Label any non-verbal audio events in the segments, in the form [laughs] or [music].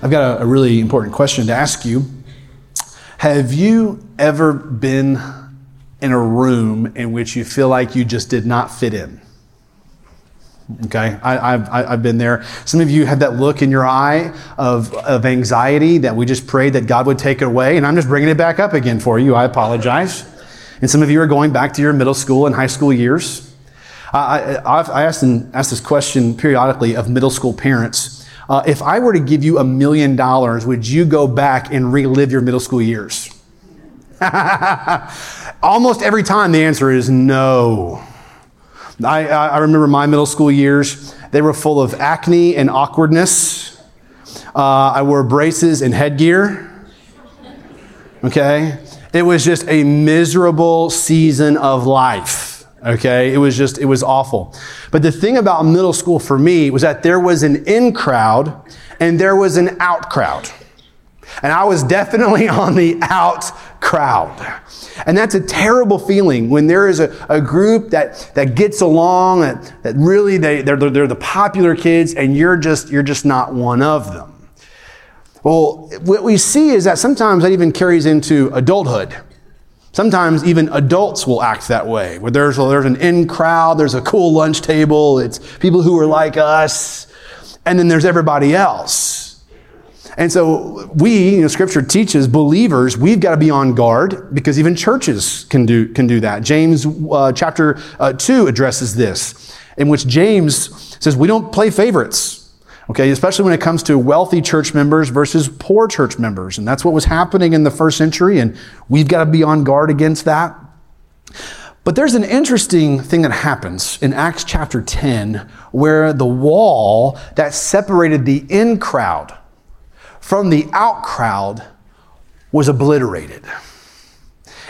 I've got a, a really important question to ask you. Have you ever been in a room in which you feel like you just did not fit in? Okay, I, have I've been there. Some of you had that look in your eye of, of anxiety that we just prayed that God would take it away, and I'm just bringing it back up again for you. I apologize. And some of you are going back to your middle school and high school years. I, I, I asked, asked this question periodically of middle school parents. Uh, if I were to give you a million dollars, would you go back and relive your middle school years? [laughs] Almost every time the answer is no. I, I remember my middle school years, they were full of acne and awkwardness. Uh, I wore braces and headgear. Okay? It was just a miserable season of life. Okay? It was just, it was awful. But the thing about middle school for me was that there was an in crowd and there was an out crowd. And I was definitely [laughs] on the out crowd. And that's a terrible feeling when there is a, a group that, that gets along, that, that really they, they're, they're the popular kids, and you're just, you're just not one of them. Well, what we see is that sometimes that even carries into adulthood. Sometimes even adults will act that way, where there's, there's an in crowd, there's a cool lunch table, it's people who are like us, and then there's everybody else. And so we, you know, scripture teaches believers, we've got to be on guard because even churches can do, can do that. James uh, chapter uh, 2 addresses this, in which James says we don't play favorites. Okay, especially when it comes to wealthy church members versus poor church members. And that's what was happening in the first century, and we've got to be on guard against that. But there's an interesting thing that happens in Acts chapter 10 where the wall that separated the in crowd from the out crowd was obliterated.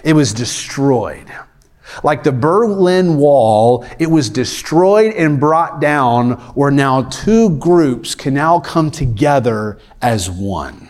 It was destroyed. Like the Berlin Wall, it was destroyed and brought down, where now two groups can now come together as one.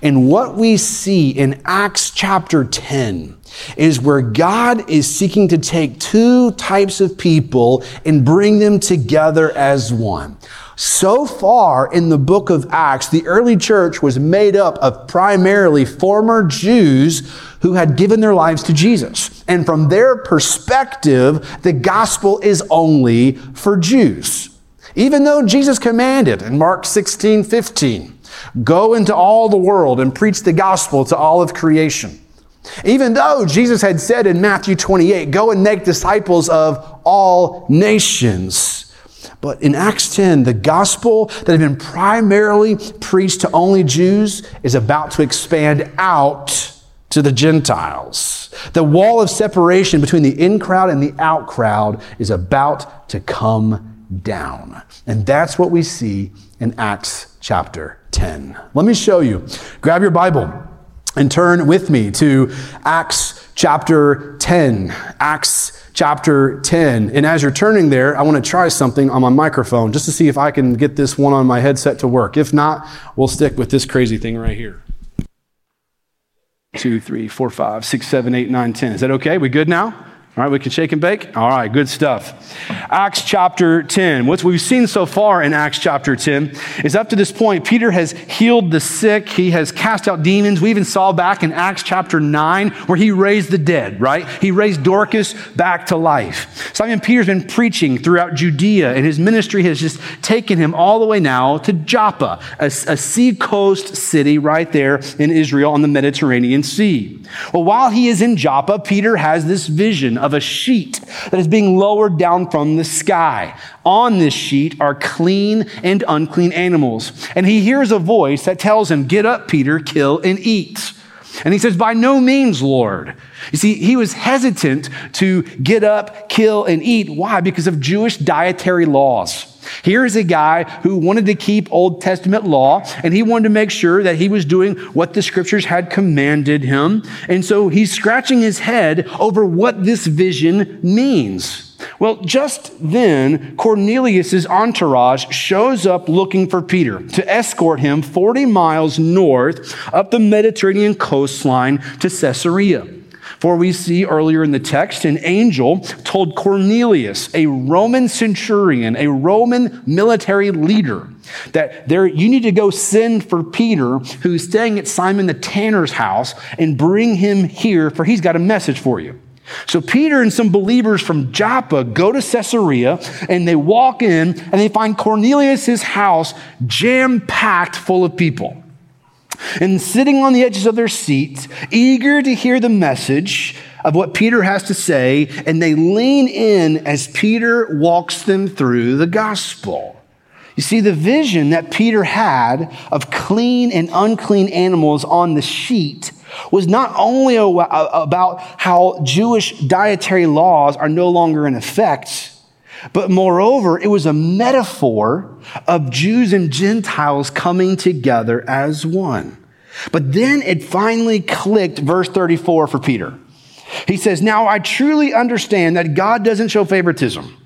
And what we see in Acts chapter 10 is where God is seeking to take two types of people and bring them together as one. So far in the book of Acts, the early church was made up of primarily former Jews who had given their lives to Jesus. And from their perspective, the gospel is only for Jews. Even though Jesus commanded in Mark 16, 15, go into all the world and preach the gospel to all of creation. Even though Jesus had said in Matthew 28, go and make disciples of all nations. But in Acts 10, the gospel that had been primarily preached to only Jews is about to expand out to the Gentiles. The wall of separation between the in crowd and the out crowd is about to come down. And that's what we see in Acts chapter 10. Let me show you. Grab your Bible and turn with me to Acts chapter 10. Acts chapter 10. And as you're turning there, I want to try something on my microphone just to see if I can get this one on my headset to work. If not, we'll stick with this crazy thing right here. Two, three, four, five, six, seven, eight, nine, ten. Is that okay? We good now? All right, we can shake and bake? All right, good stuff. Acts chapter 10. What we've seen so far in Acts chapter 10 is up to this point, Peter has healed the sick. He has cast out demons. We even saw back in Acts chapter 9 where he raised the dead, right? He raised Dorcas back to life. Simon Peter's been preaching throughout Judea, and his ministry has just taken him all the way now to Joppa, a, a sea coast city right there in Israel on the Mediterranean Sea. Well, while he is in Joppa, Peter has this vision of a sheet that is being lowered down from the sky. On this sheet are clean and unclean animals. And he hears a voice that tells him, Get up, Peter, kill and eat. And he says, By no means, Lord. You see, he was hesitant to get up, kill, and eat. Why? Because of Jewish dietary laws. Here's a guy who wanted to keep Old Testament law, and he wanted to make sure that he was doing what the scriptures had commanded him. And so he's scratching his head over what this vision means. Well, just then, Cornelius's entourage shows up looking for Peter to escort him 40 miles north up the Mediterranean coastline to Caesarea. For we see earlier in the text, an angel told Cornelius, a Roman centurion, a Roman military leader, that there you need to go send for Peter, who's staying at Simon the tanner's house, and bring him here, for he's got a message for you. So Peter and some believers from Joppa go to Caesarea and they walk in and they find Cornelius' house jam packed full of people. And sitting on the edges of their seats, eager to hear the message of what Peter has to say, and they lean in as Peter walks them through the gospel. You see, the vision that Peter had of clean and unclean animals on the sheet was not only about how Jewish dietary laws are no longer in effect, but moreover, it was a metaphor of Jews and Gentiles coming together as one. But then it finally clicked, verse 34 for Peter. He says, Now I truly understand that God doesn't show favoritism.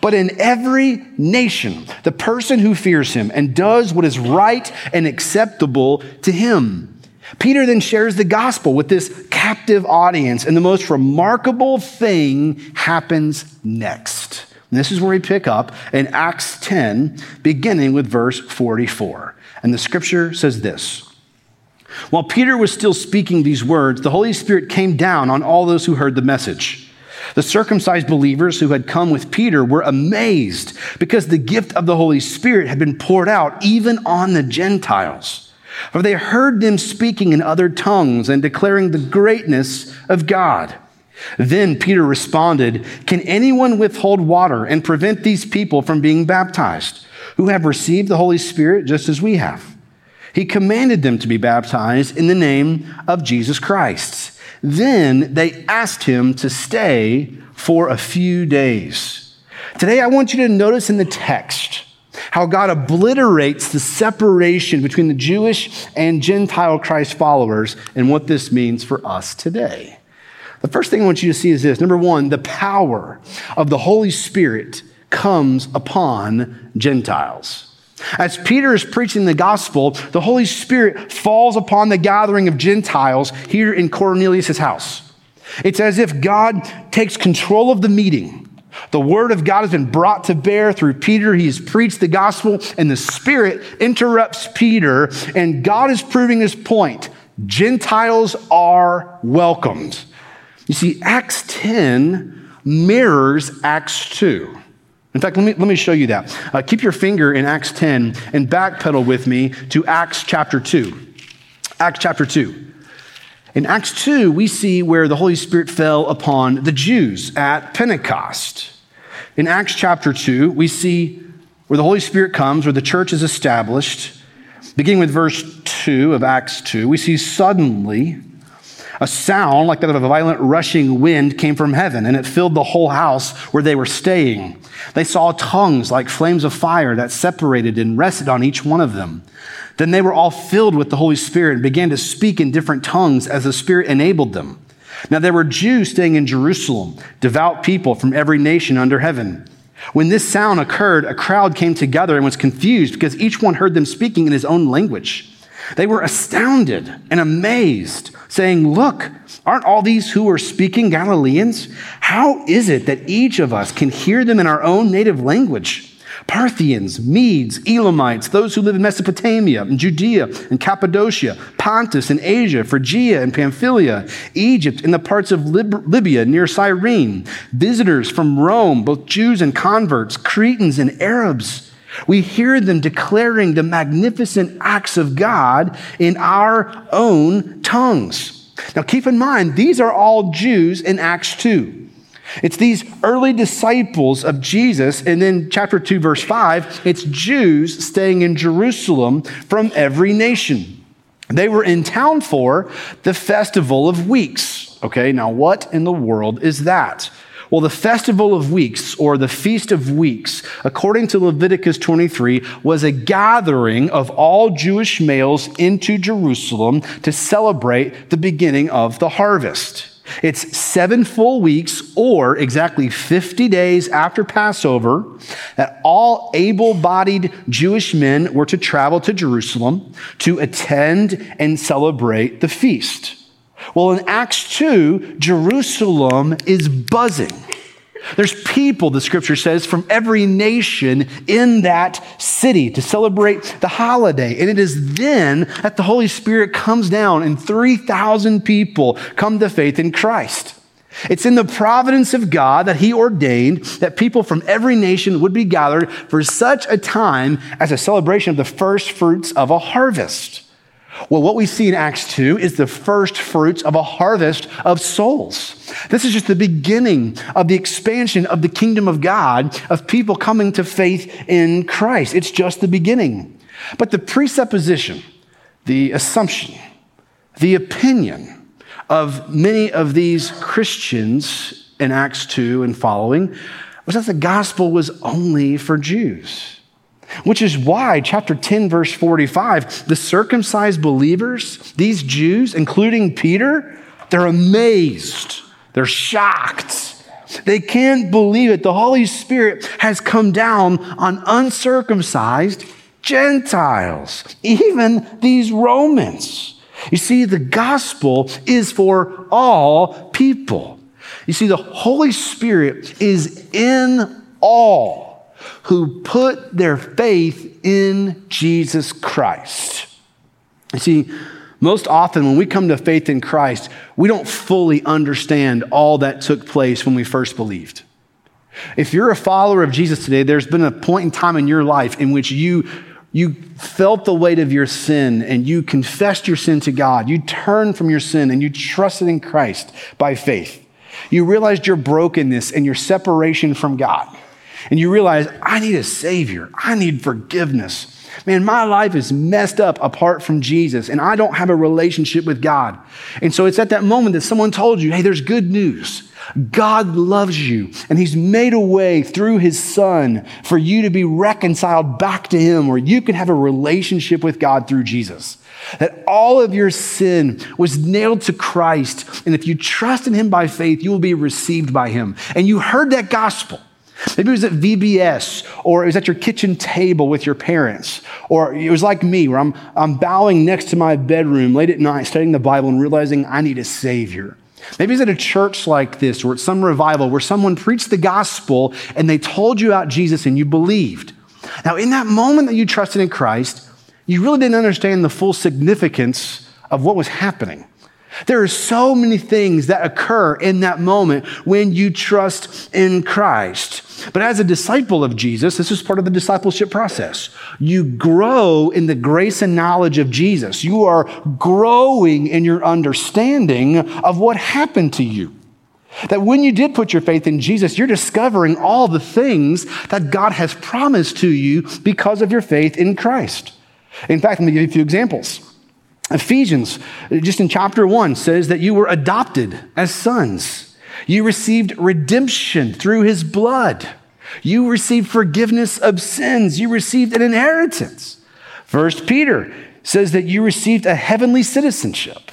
But in every nation, the person who fears him and does what is right and acceptable to him Peter then shares the gospel with this captive audience, and the most remarkable thing happens next. And this is where we pick up in Acts 10, beginning with verse 44. And the scripture says this While Peter was still speaking these words, the Holy Spirit came down on all those who heard the message. The circumcised believers who had come with Peter were amazed because the gift of the Holy Spirit had been poured out even on the Gentiles. For they heard them speaking in other tongues and declaring the greatness of God. Then Peter responded, Can anyone withhold water and prevent these people from being baptized, who have received the Holy Spirit just as we have? He commanded them to be baptized in the name of Jesus Christ. Then they asked him to stay for a few days. Today, I want you to notice in the text how God obliterates the separation between the Jewish and Gentile Christ followers and what this means for us today. The first thing I want you to see is this number one, the power of the Holy Spirit comes upon Gentiles. As Peter is preaching the gospel, the Holy Spirit falls upon the gathering of Gentiles here in Cornelius' house. It's as if God takes control of the meeting the word of God has been brought to bear through Peter. He has preached the gospel, and the Spirit interrupts Peter, and God is proving his point. Gentiles are welcomed. You see, Acts 10 mirrors Acts 2. In fact, let me, let me show you that. Uh, keep your finger in Acts 10 and backpedal with me to Acts chapter 2. Acts chapter 2. In Acts 2, we see where the Holy Spirit fell upon the Jews at Pentecost. In Acts chapter 2, we see where the Holy Spirit comes, where the church is established. Beginning with verse 2 of Acts 2, we see suddenly a sound like that of a violent rushing wind came from heaven, and it filled the whole house where they were staying. They saw tongues like flames of fire that separated and rested on each one of them. Then they were all filled with the Holy Spirit and began to speak in different tongues as the Spirit enabled them. Now there were Jews staying in Jerusalem, devout people from every nation under heaven. When this sound occurred, a crowd came together and was confused because each one heard them speaking in his own language. They were astounded and amazed, saying, Look, aren't all these who are speaking Galileans? How is it that each of us can hear them in our own native language? Parthians, Medes, Elamites, those who live in Mesopotamia and Judea and Cappadocia, Pontus and Asia, Phrygia and Pamphylia, Egypt and the parts of Lib- Libya near Cyrene, visitors from Rome, both Jews and converts, Cretans and Arabs. We hear them declaring the magnificent acts of God in our own tongues. Now keep in mind, these are all Jews in Acts 2. It's these early disciples of Jesus, and then chapter 2, verse 5, it's Jews staying in Jerusalem from every nation. They were in town for the Festival of Weeks. Okay, now what in the world is that? Well, the Festival of Weeks, or the Feast of Weeks, according to Leviticus 23, was a gathering of all Jewish males into Jerusalem to celebrate the beginning of the harvest. It's seven full weeks, or exactly 50 days after Passover, that all able bodied Jewish men were to travel to Jerusalem to attend and celebrate the feast. Well, in Acts 2, Jerusalem is buzzing. There's people, the scripture says, from every nation in that city to celebrate the holiday. And it is then that the Holy Spirit comes down and 3,000 people come to faith in Christ. It's in the providence of God that He ordained that people from every nation would be gathered for such a time as a celebration of the first fruits of a harvest. Well, what we see in Acts 2 is the first fruits of a harvest of souls. This is just the beginning of the expansion of the kingdom of God, of people coming to faith in Christ. It's just the beginning. But the presupposition, the assumption, the opinion of many of these Christians in Acts 2 and following was that the gospel was only for Jews. Which is why, chapter 10, verse 45, the circumcised believers, these Jews, including Peter, they're amazed. They're shocked. They can't believe it. The Holy Spirit has come down on uncircumcised Gentiles, even these Romans. You see, the gospel is for all people. You see, the Holy Spirit is in all who put their faith in Jesus Christ. You see, most often when we come to faith in Christ, we don't fully understand all that took place when we first believed. If you're a follower of Jesus today, there's been a point in time in your life in which you you felt the weight of your sin and you confessed your sin to God. You turned from your sin and you trusted in Christ by faith. You realized your brokenness and your separation from God and you realize, I need a Savior, I need forgiveness. Man, my life is messed up apart from Jesus, and I don't have a relationship with God. And so it's at that moment that someone told you, hey, there's good news. God loves you, and He's made a way through His Son for you to be reconciled back to Him, where you can have a relationship with God through Jesus. That all of your sin was nailed to Christ, and if you trust in Him by faith, you will be received by Him. And you heard that gospel. Maybe it was at VBS or it was at your kitchen table with your parents. Or it was like me, where I'm, I'm bowing next to my bedroom late at night, studying the Bible and realizing I need a Savior. Maybe it's at a church like this or at some revival where someone preached the gospel and they told you about Jesus and you believed. Now, in that moment that you trusted in Christ, you really didn't understand the full significance of what was happening. There are so many things that occur in that moment when you trust in Christ. But as a disciple of Jesus, this is part of the discipleship process. You grow in the grace and knowledge of Jesus. You are growing in your understanding of what happened to you. That when you did put your faith in Jesus, you're discovering all the things that God has promised to you because of your faith in Christ. In fact, let me give you a few examples. Ephesians, just in chapter 1, says that you were adopted as sons. You received redemption through his blood. You received forgiveness of sins. You received an inheritance. First Peter says that you received a heavenly citizenship,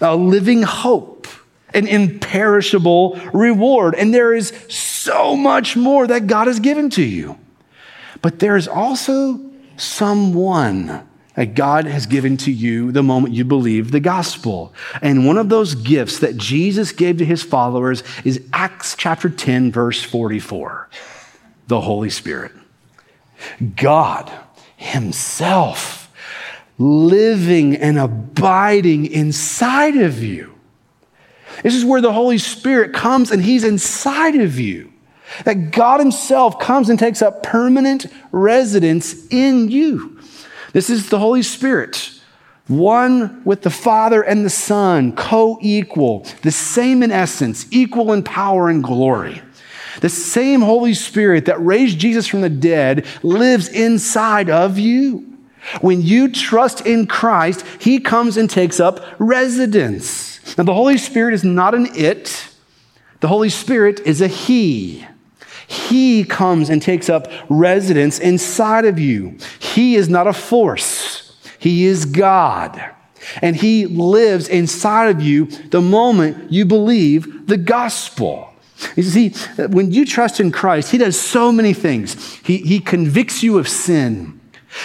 a living hope, an imperishable reward. And there is so much more that God has given to you. But there is also someone that God has given to you the moment you believe the gospel. And one of those gifts that Jesus gave to his followers is Acts chapter 10, verse 44 the Holy Spirit. God Himself living and abiding inside of you. This is where the Holy Spirit comes and He's inside of you. That God Himself comes and takes up permanent residence in you. This is the Holy Spirit, one with the Father and the Son, co equal, the same in essence, equal in power and glory. The same Holy Spirit that raised Jesus from the dead lives inside of you. When you trust in Christ, He comes and takes up residence. Now, the Holy Spirit is not an it, the Holy Spirit is a He. He comes and takes up residence inside of you. He is not a force, He is God. And He lives inside of you the moment you believe the gospel. You see, when you trust in Christ, He does so many things. He, he convicts you of sin,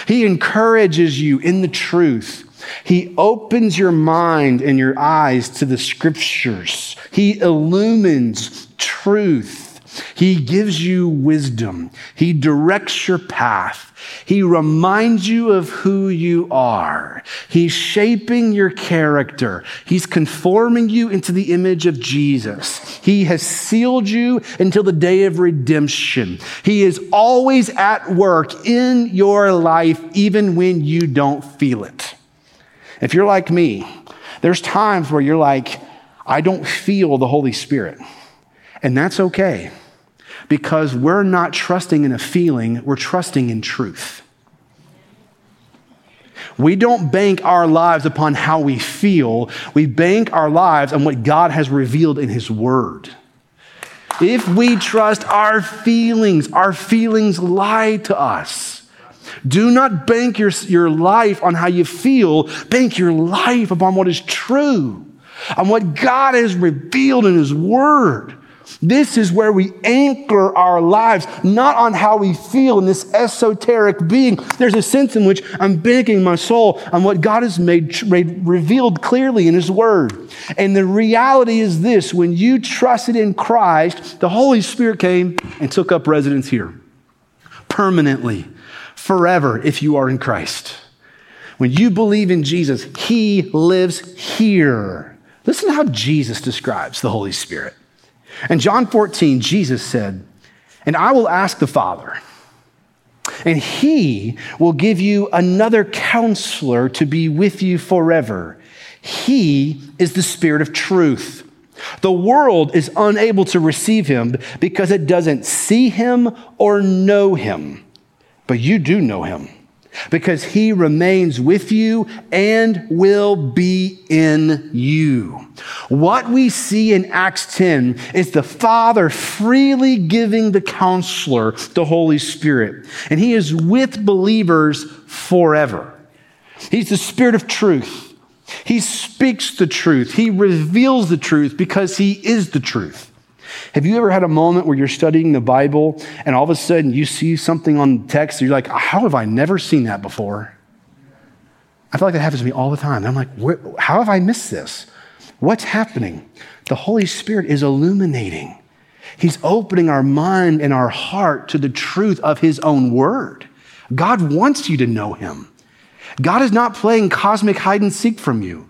He encourages you in the truth. He opens your mind and your eyes to the scriptures. He illumines truth. He gives you wisdom. He directs your path. He reminds you of who you are. He's shaping your character. He's conforming you into the image of Jesus. He has sealed you until the day of redemption. He is always at work in your life, even when you don't feel it. If you're like me, there's times where you're like, I don't feel the Holy Spirit. And that's okay because we're not trusting in a feeling, we're trusting in truth. We don't bank our lives upon how we feel, we bank our lives on what God has revealed in His Word. If we trust our feelings, our feelings lie to us. Do not bank your, your life on how you feel, bank your life upon what is true, on what God has revealed in His Word. This is where we anchor our lives, not on how we feel in this esoteric being. There's a sense in which I'm banking my soul on what God has made, made revealed clearly in His Word. And the reality is this when you trusted in Christ, the Holy Spirit came and took up residence here permanently, forever, if you are in Christ. When you believe in Jesus, He lives here. Listen to how Jesus describes the Holy Spirit. In John 14, Jesus said, And I will ask the Father, and he will give you another counselor to be with you forever. He is the Spirit of truth. The world is unable to receive him because it doesn't see him or know him, but you do know him because he remains with you and will be in you. What we see in Acts 10 is the Father freely giving the counselor, the Holy Spirit, and he is with believers forever. He's the Spirit of truth. He speaks the truth. He reveals the truth because he is the truth. Have you ever had a moment where you're studying the Bible and all of a sudden you see something on the text and you're like, how have I never seen that before? I feel like that happens to me all the time. And I'm like, how have I missed this? What's happening? The Holy Spirit is illuminating. He's opening our mind and our heart to the truth of His own word. God wants you to know Him. God is not playing cosmic hide and seek from you.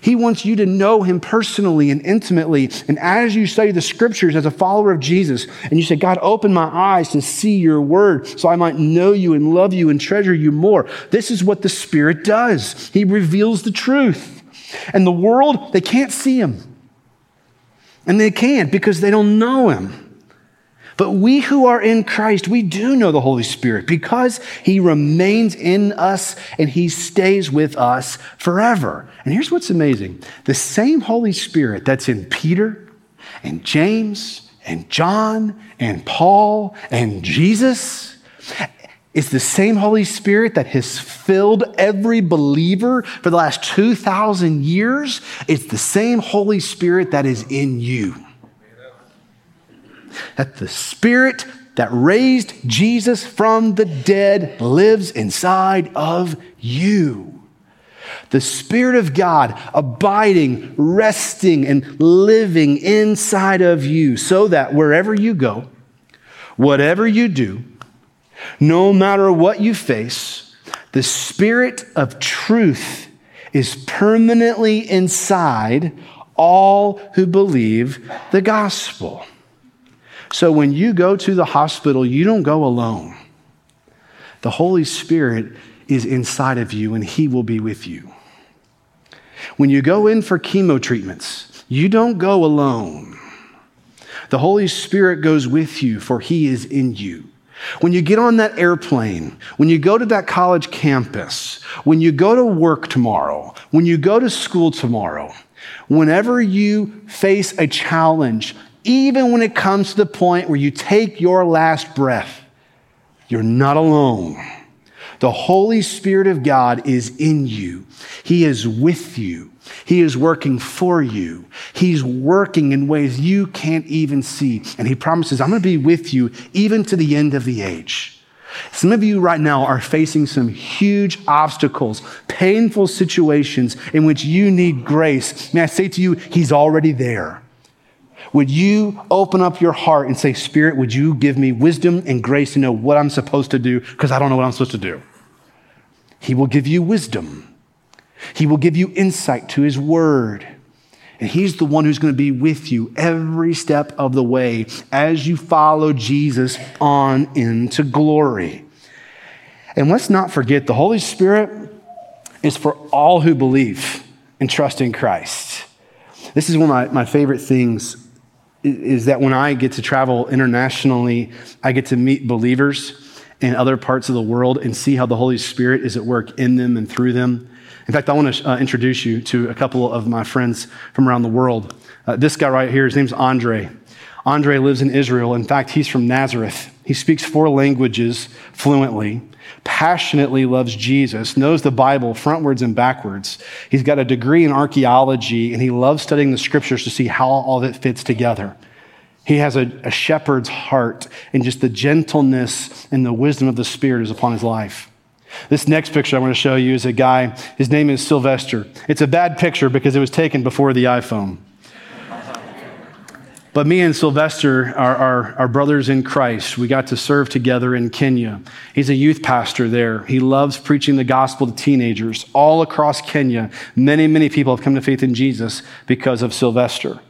He wants you to know him personally and intimately. And as you study the scriptures as a follower of Jesus, and you say, God, open my eyes to see your word so I might know you and love you and treasure you more. This is what the Spirit does. He reveals the truth. And the world, they can't see him. And they can't because they don't know him. But we who are in Christ, we do know the Holy Spirit because he remains in us and he stays with us forever. And here's what's amazing the same Holy Spirit that's in Peter and James and John and Paul and Jesus is the same Holy Spirit that has filled every believer for the last 2,000 years. It's the same Holy Spirit that is in you that the Spirit that raised Jesus from the dead lives inside of you. The Spirit of God abiding, resting, and living inside of you, so that wherever you go, whatever you do, no matter what you face, the Spirit of truth is permanently inside all who believe the gospel. So when you go to the hospital, you don't go alone. The Holy Spirit is inside of you and He will be with you. When you go in for chemo treatments, you don't go alone. The Holy Spirit goes with you, for He is in you. When you get on that airplane, when you go to that college campus, when you go to work tomorrow, when you go to school tomorrow, whenever you face a challenge, even when it comes to the point where you take your last breath, you're not alone. The Holy Spirit of God is in you. He is with you. He is working for you. He's working in ways you can't even see. And He promises, I'm going to be with you even to the end of the age. Some of you right now are facing some huge obstacles, painful situations in which you need grace. May I say to you, He's already there. Would you open up your heart and say, Spirit, would you give me wisdom and grace to know what I'm supposed to do because I don't know what I'm supposed to do? He will give you wisdom. He will give you insight to His Word. And He's the one who's going to be with you every step of the way as you follow Jesus on into glory. And let's not forget the Holy Spirit is for all who believe and trust in Christ. This is one of my, my favorite things is that when I get to travel internationally, I get to meet believers in other parts of the world and see how the Holy Spirit is at work in them and through them. In fact, I want to uh, introduce you to a couple of my friends from around the world. Uh, this guy right here, his name's Andre. Andre lives in Israel. In fact, he's from Nazareth. He speaks four languages fluently passionately loves Jesus, knows the Bible frontwards and backwards. He's got a degree in archaeology, and he loves studying the scriptures to see how all of it fits together. He has a, a shepherd's heart, and just the gentleness and the wisdom of the Spirit is upon his life. This next picture I want to show you is a guy, his name is Sylvester. It's a bad picture because it was taken before the iPhone. But me and Sylvester are, are, are, brothers in Christ. We got to serve together in Kenya. He's a youth pastor there. He loves preaching the gospel to teenagers all across Kenya. Many, many people have come to faith in Jesus because of Sylvester.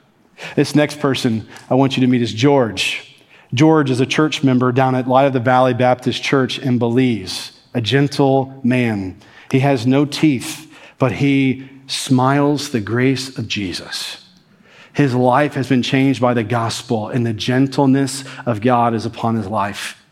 This next person I want you to meet is George. George is a church member down at Light of the Valley Baptist Church in Belize, a gentle man. He has no teeth, but he smiles the grace of Jesus. His life has been changed by the gospel, and the gentleness of God is upon his life.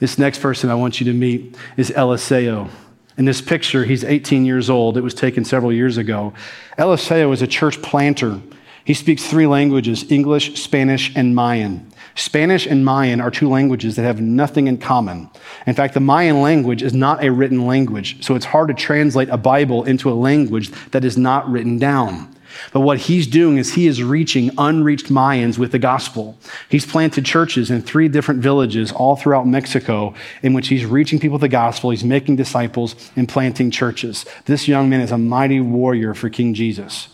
This next person I want you to meet is Eliseo. In this picture, he's 18 years old. It was taken several years ago. Eliseo is a church planter. He speaks three languages English, Spanish, and Mayan. Spanish and Mayan are two languages that have nothing in common. In fact, the Mayan language is not a written language, so it's hard to translate a Bible into a language that is not written down. But what he's doing is he is reaching unreached Mayans with the gospel. He's planted churches in three different villages all throughout Mexico in which he's reaching people with the gospel. He's making disciples and planting churches. This young man is a mighty warrior for King Jesus.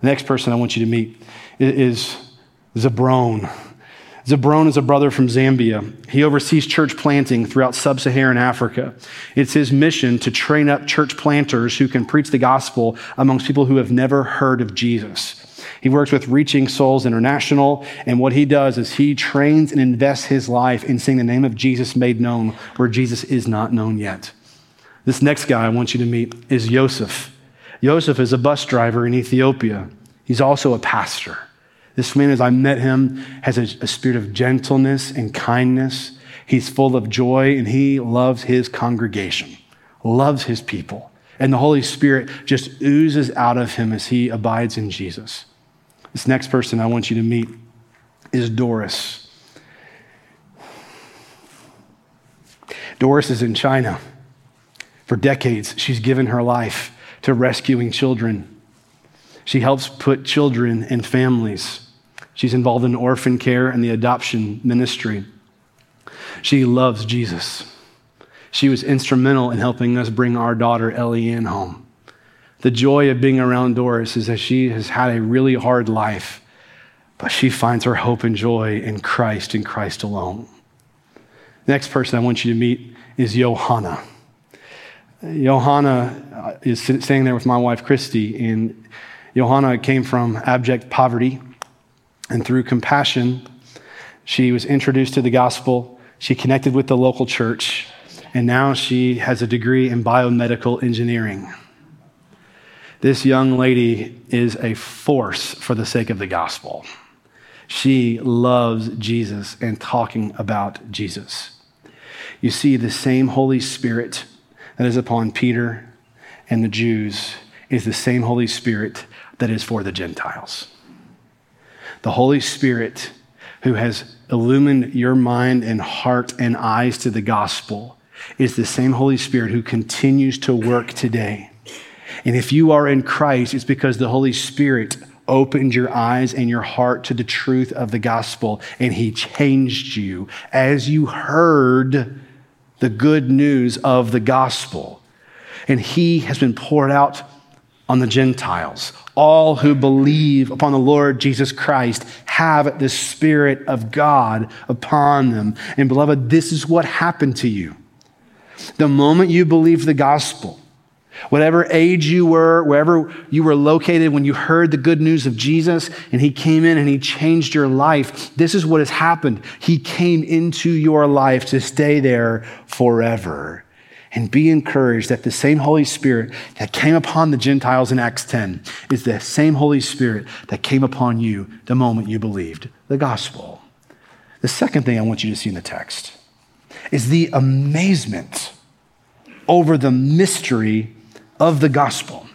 The next person I want you to meet is Zabron. Zabron is a brother from Zambia. He oversees church planting throughout sub Saharan Africa. It's his mission to train up church planters who can preach the gospel amongst people who have never heard of Jesus. He works with Reaching Souls International, and what he does is he trains and invests his life in seeing the name of Jesus made known where Jesus is not known yet. This next guy I want you to meet is Joseph. Joseph is a bus driver in Ethiopia. He's also a pastor. This man, as I met him, has a, a spirit of gentleness and kindness. He's full of joy and he loves his congregation, loves his people. And the Holy Spirit just oozes out of him as he abides in Jesus. This next person I want you to meet is Doris. Doris is in China. For decades, she's given her life to rescuing children. She helps put children and families She's involved in orphan care and the adoption ministry. She loves Jesus. She was instrumental in helping us bring our daughter Ellie home. The joy of being around Doris is that she has had a really hard life, but she finds her hope and joy in Christ and Christ alone. Next person I want you to meet is Johanna. Johanna uh, is sitting there with my wife Christy, and Johanna came from abject poverty. And through compassion, she was introduced to the gospel. She connected with the local church. And now she has a degree in biomedical engineering. This young lady is a force for the sake of the gospel. She loves Jesus and talking about Jesus. You see, the same Holy Spirit that is upon Peter and the Jews is the same Holy Spirit that is for the Gentiles. The Holy Spirit, who has illumined your mind and heart and eyes to the gospel, is the same Holy Spirit who continues to work today. And if you are in Christ, it's because the Holy Spirit opened your eyes and your heart to the truth of the gospel, and He changed you as you heard the good news of the gospel. And He has been poured out on the Gentiles all who believe upon the Lord Jesus Christ have the Spirit of God upon them. And beloved, this is what happened to you. The moment you believed the gospel, Whatever age you were, wherever you were located when you heard the good news of Jesus and he came in and he changed your life, this is what has happened. He came into your life to stay there forever. And be encouraged that the same Holy Spirit that came upon the Gentiles in Acts 10 is the same Holy Spirit that came upon you the moment you believed the gospel. The second thing I want you to see in the text is the amazement over the mystery of the gospel.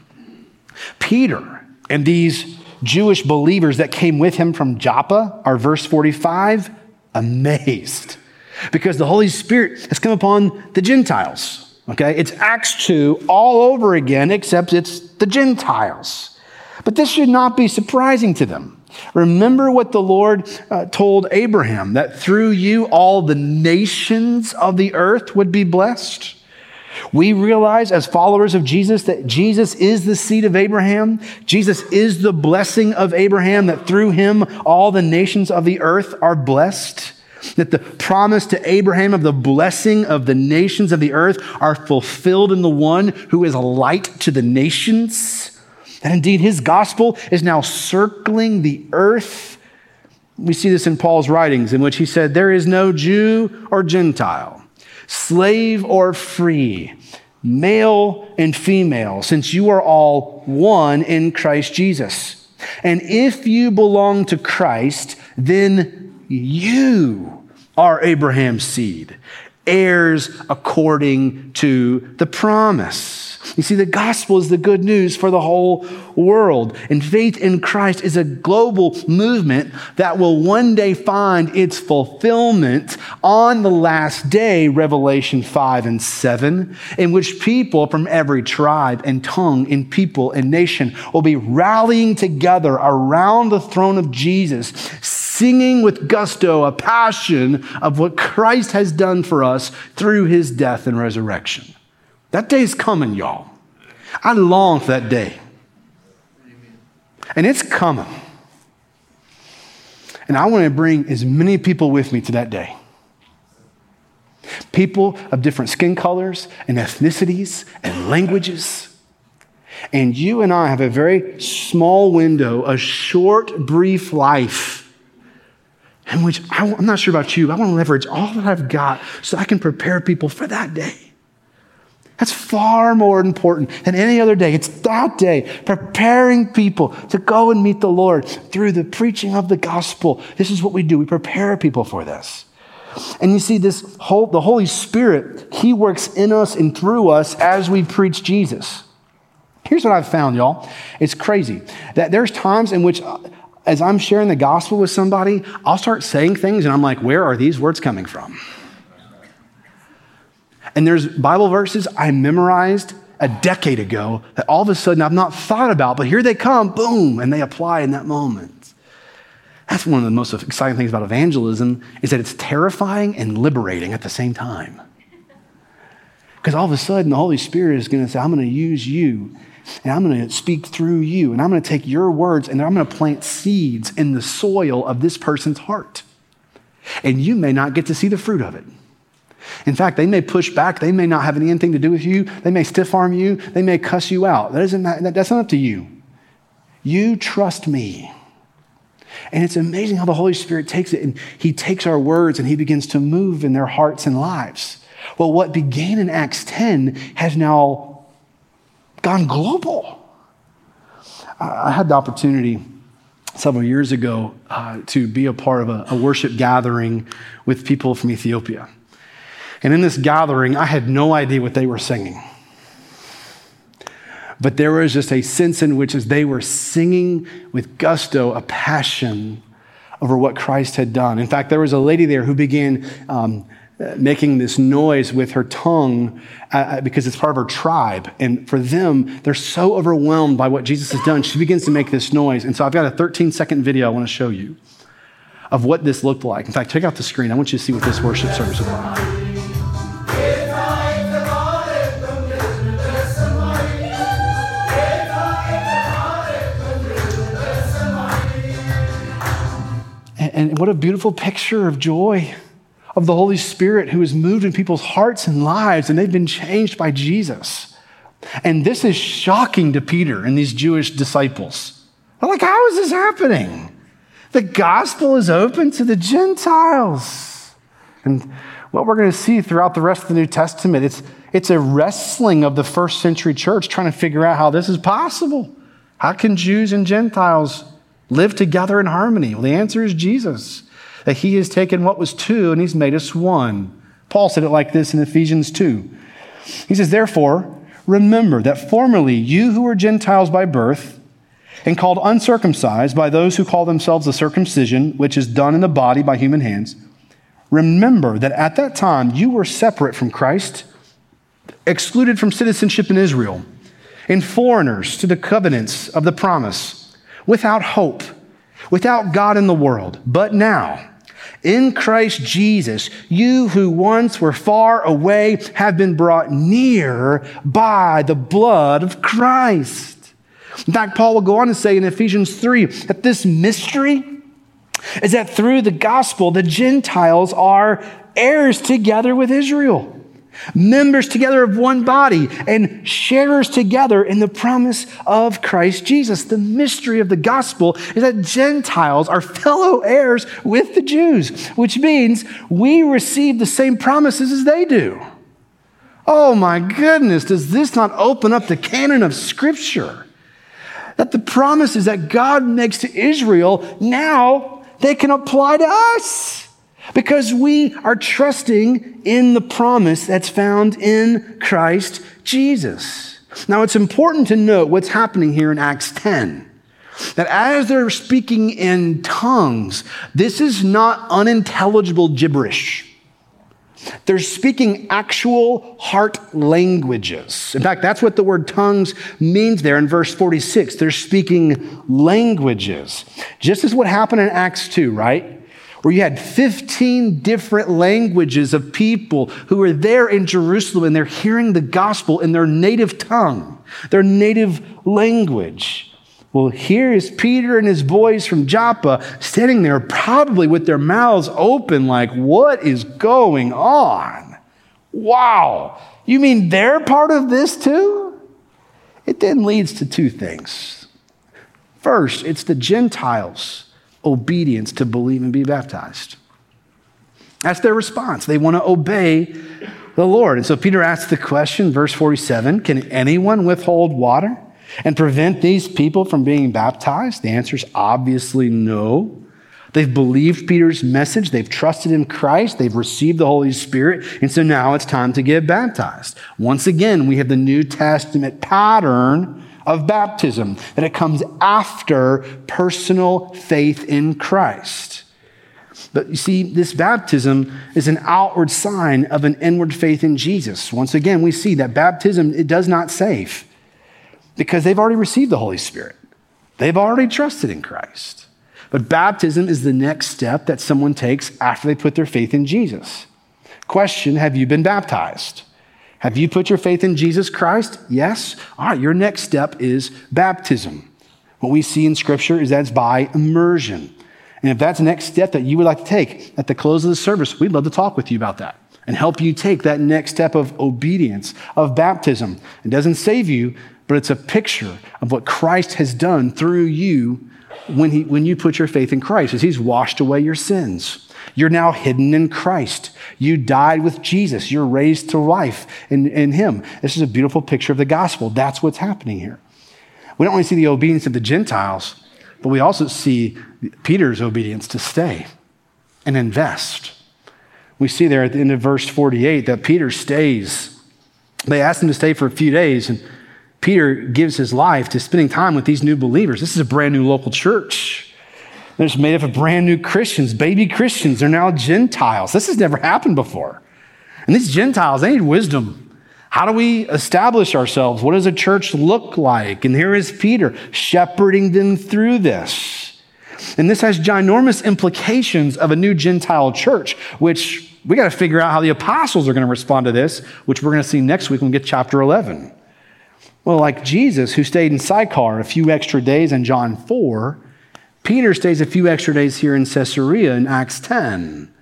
Peter and these Jewish believers that came with him from Joppa are verse 45 amazed because the Holy Spirit has come upon the Gentiles. Okay, it's Acts 2 all over again, except it's the Gentiles. But this should not be surprising to them. Remember what the Lord uh, told Abraham that through you all the nations of the earth would be blessed. We realize as followers of Jesus that Jesus is the seed of Abraham. Jesus is the blessing of Abraham, that through him all the nations of the earth are blessed. That the promise to Abraham of the blessing of the nations of the earth are fulfilled in the one who is a light to the nations. That indeed his gospel is now circling the earth. We see this in Paul's writings, in which he said, There is no Jew or Gentile slave or free, male and female, since you are all one in Christ Jesus. And if you belong to Christ, then you are Abraham's seed, heirs according to the promise. You see, the gospel is the good news for the whole world. And faith in Christ is a global movement that will one day find its fulfillment on the last day, Revelation 5 and 7, in which people from every tribe and tongue and people and nation will be rallying together around the throne of Jesus, singing with gusto a passion of what Christ has done for us through his death and resurrection. That day's coming, y'all. I long for that day. And it's coming. And I want to bring as many people with me to that day. People of different skin colors and ethnicities and languages. And you and I have a very small window, a short, brief life in which I, am not sure about you, I want to leverage all that I've got so I can prepare people for that day. That's far more important than any other day. It's that day, preparing people to go and meet the Lord through the preaching of the gospel. This is what we do. We prepare people for this. And you see, this whole, the Holy Spirit, He works in us and through us as we preach Jesus. Here's what I've found, y'all. It's crazy that there's times in which, as I'm sharing the gospel with somebody, I'll start saying things and I'm like, where are these words coming from? And there's Bible verses I memorized a decade ago that all of a sudden I've not thought about, but here they come, boom, and they apply in that moment. That's one of the most exciting things about evangelism is that it's terrifying and liberating at the same time. Because all of a sudden the Holy Spirit is going to say, I'm going to use you and I'm going to speak through you and I'm going to take your words and I'm going to plant seeds in the soil of this person's heart. And you may not get to see the fruit of it. In fact, they may push back. They may not have anything to do with you. They may stiff arm you. They may cuss you out. That isn't, that's not up to you. You trust me. And it's amazing how the Holy Spirit takes it and He takes our words and He begins to move in their hearts and lives. Well, what began in Acts 10 has now gone global. I had the opportunity several years ago uh, to be a part of a, a worship gathering with people from Ethiopia. And in this gathering, I had no idea what they were singing. But there was just a sense in which, as they were singing with gusto, a passion over what Christ had done. In fact, there was a lady there who began um, making this noise with her tongue uh, uh because it's part of her tribe. And for them, they're so overwhelmed by what Jesus has done. She begins to make this noise. And so I've got a 13 second video I want to show you of what this looked like. In fact, check out the screen. I want you to see what this worship service was like. And what a beautiful picture of joy of the Holy Spirit who has moved in people's hearts and lives, and they've been changed by Jesus. And this is shocking to Peter and these Jewish disciples. They're like, how is this happening? The gospel is open to the Gentiles. And what we're going to see throughout the rest of the New Testament, it's, it's a wrestling of the first century church trying to figure out how this is possible. How can Jews and Gentiles live together in harmony? Well, the answer is Jesus that he has taken what was two and he's made us one. Paul said it like this in Ephesians 2. He says, Therefore, remember that formerly you who were Gentiles by birth and called uncircumcised by those who call themselves the circumcision, which is done in the body by human hands, remember that at that time you were separate from Christ, excluded from citizenship in Israel, and foreigners to the covenants of the promise, without hope, without God in the world. But now, in Christ Jesus, you who once were far away have been brought near by the blood of Christ. In fact, Paul will go on to say in Ephesians 3 that this mystery is that through the gospel, the Gentiles are heirs together with Israel members together of one body, and sharers together in the promise of Christ Jesus. The mystery of the gospel is that Gentiles are fellow heirs with the Jews, which means we receive the same promises as they do. Oh my goodness, does this not open up the canon of Scripture? That the promises that God makes to Israel now they can apply to us. Because we are trusting in the promise that's found in Christ Jesus. Now, it's important to note what's happening here in Acts 10. That as they're speaking in tongues, this is not unintelligible gibberish. They're speaking actual heart languages. In fact, that's what the word tongues means there in verse 46. They're speaking languages. Just as what happened in Acts 2, right? Where you had 15 different languages of people who were there in Jerusalem and they're hearing the gospel in their native tongue, their native language. Well, here is Peter and his boys from Joppa standing there, probably with their mouths open, like, what is going on? Wow. You mean they're part of this too? It then leads to two things. First, it's the Gentiles obedience to believe and be baptized. That's their response. They want to obey the Lord. And so Peter asks the question, verse 47 Can anyone withhold water and prevent these people from being baptized? The answer is obviously no. They've believed Peter's message. They've trusted in Christ. They've received the Holy Spirit. And so now it's time to get baptized. Once again, we have the New Testament pattern of baptism, that it comes after personal faith in Christ. But you see, this baptism is an outward sign of an inward faith in Jesus. Once again, we see that baptism, it does not save because they've already received the Holy Spirit. They've already trusted in Christ. But baptism is the next step that someone takes after they put their faith in Jesus. Question Have you been baptized? Have you put your faith in Jesus Christ? Yes. All right, your next step is baptism. What we see in Scripture is that's by immersion. And if that's the next step that you would like to take at the close of the service, we'd love to talk with you about that and help you take that next step of obedience, of baptism. It doesn't save you, but it's a picture of what Christ has done through you when, he, when you put your faith in Christ, as He's washed away your sins. You're now hidden in Christ. You died with Jesus. You're raised to life in, in Him. This is a beautiful picture of the gospel. That's what's happening here. We don't only see the obedience of the Gentiles, but we also see Peter's obedience to stay and invest. We see there at the end of verse 48 that Peter stays. They asked him to stay for a few days, and Peter gives his life to spending time with these new believers. This is a brand new local church. It's made up of brand new Christians, baby Christians. They're now Gentiles. This has never happened before. And these Gentiles, they need wisdom. How do we establish ourselves? What does a church look like? And here is Peter shepherding them through this. And this has ginormous implications of a new Gentile church, which we got to figure out how the apostles are going to respond to this, which we're going to see next week when we get chapter 11. Well, like Jesus, who stayed in Sychar a few extra days in John 4, Peter stays a few extra days here in Caesarea in Acts 10.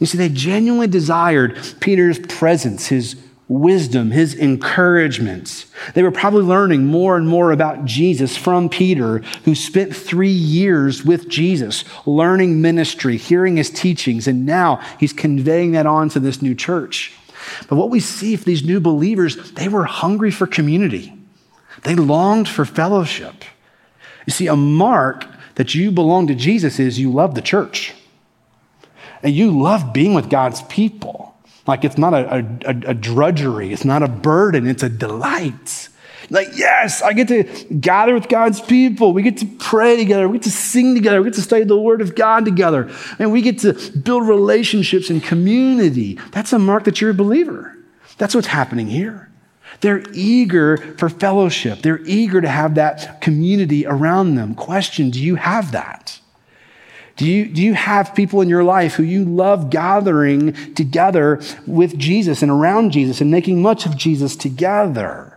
You see, they genuinely desired Peter's presence, his wisdom, his encouragement. They were probably learning more and more about Jesus from Peter, who spent three years with Jesus, learning ministry, hearing his teachings, and now he's conveying that on to this new church. But what we see for these new believers, they were hungry for community. They longed for fellowship. You see, a mark that you belong to Jesus is you love the church. And you love being with God's people. Like it's not a, a, a, drudgery, it's not a burden, it's a delight. Like, yes, I get to gather with God's people. We get to pray together. We get to sing together. We get to study the Word of God together. And we get to build relationships and community. That's a mark that you're a believer. That's what's happening here. They're eager for fellowship. They're eager to have that community around them. Question Do you have that? Do you, do you have people in your life who you love gathering together with Jesus and around Jesus and making much of Jesus together?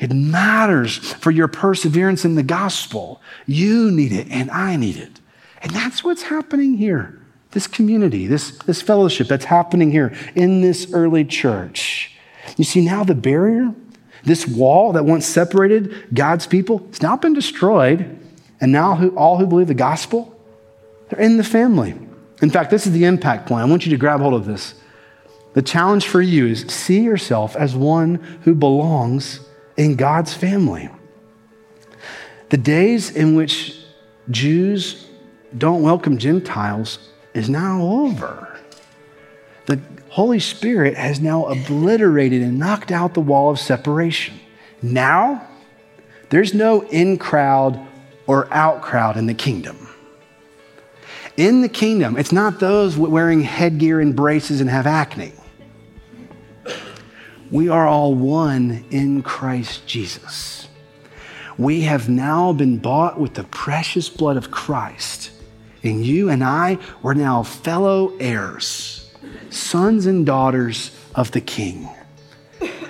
It matters for your perseverance in the gospel. You need it and I need it. And that's what's happening here. This community, this, this fellowship that's happening here in this early church. You see, now the barrier, this wall that once separated God's people, it's now been destroyed. And now who, all who believe the gospel, they're in the family. In fact, this is the impact point. I want you to grab hold of this. The challenge for you is see yourself as one who belongs in God's family. The days in which Jews don't welcome Gentiles is now over. The Holy Spirit has now obliterated and knocked out the wall of separation. Now, there's no in crowd or out crowd in the kingdom. In the kingdom, it's not those wearing headgear and braces and have acne. We are all one in Christ Jesus. We have now been bought with the precious blood of Christ. And you and I, we're now fellow heirs, sons and daughters of the King.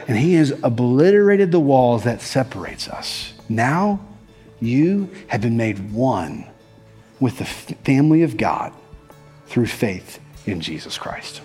And he has obliterated the walls that separates us. Now you have been made one with the family of God through faith in Jesus Christ.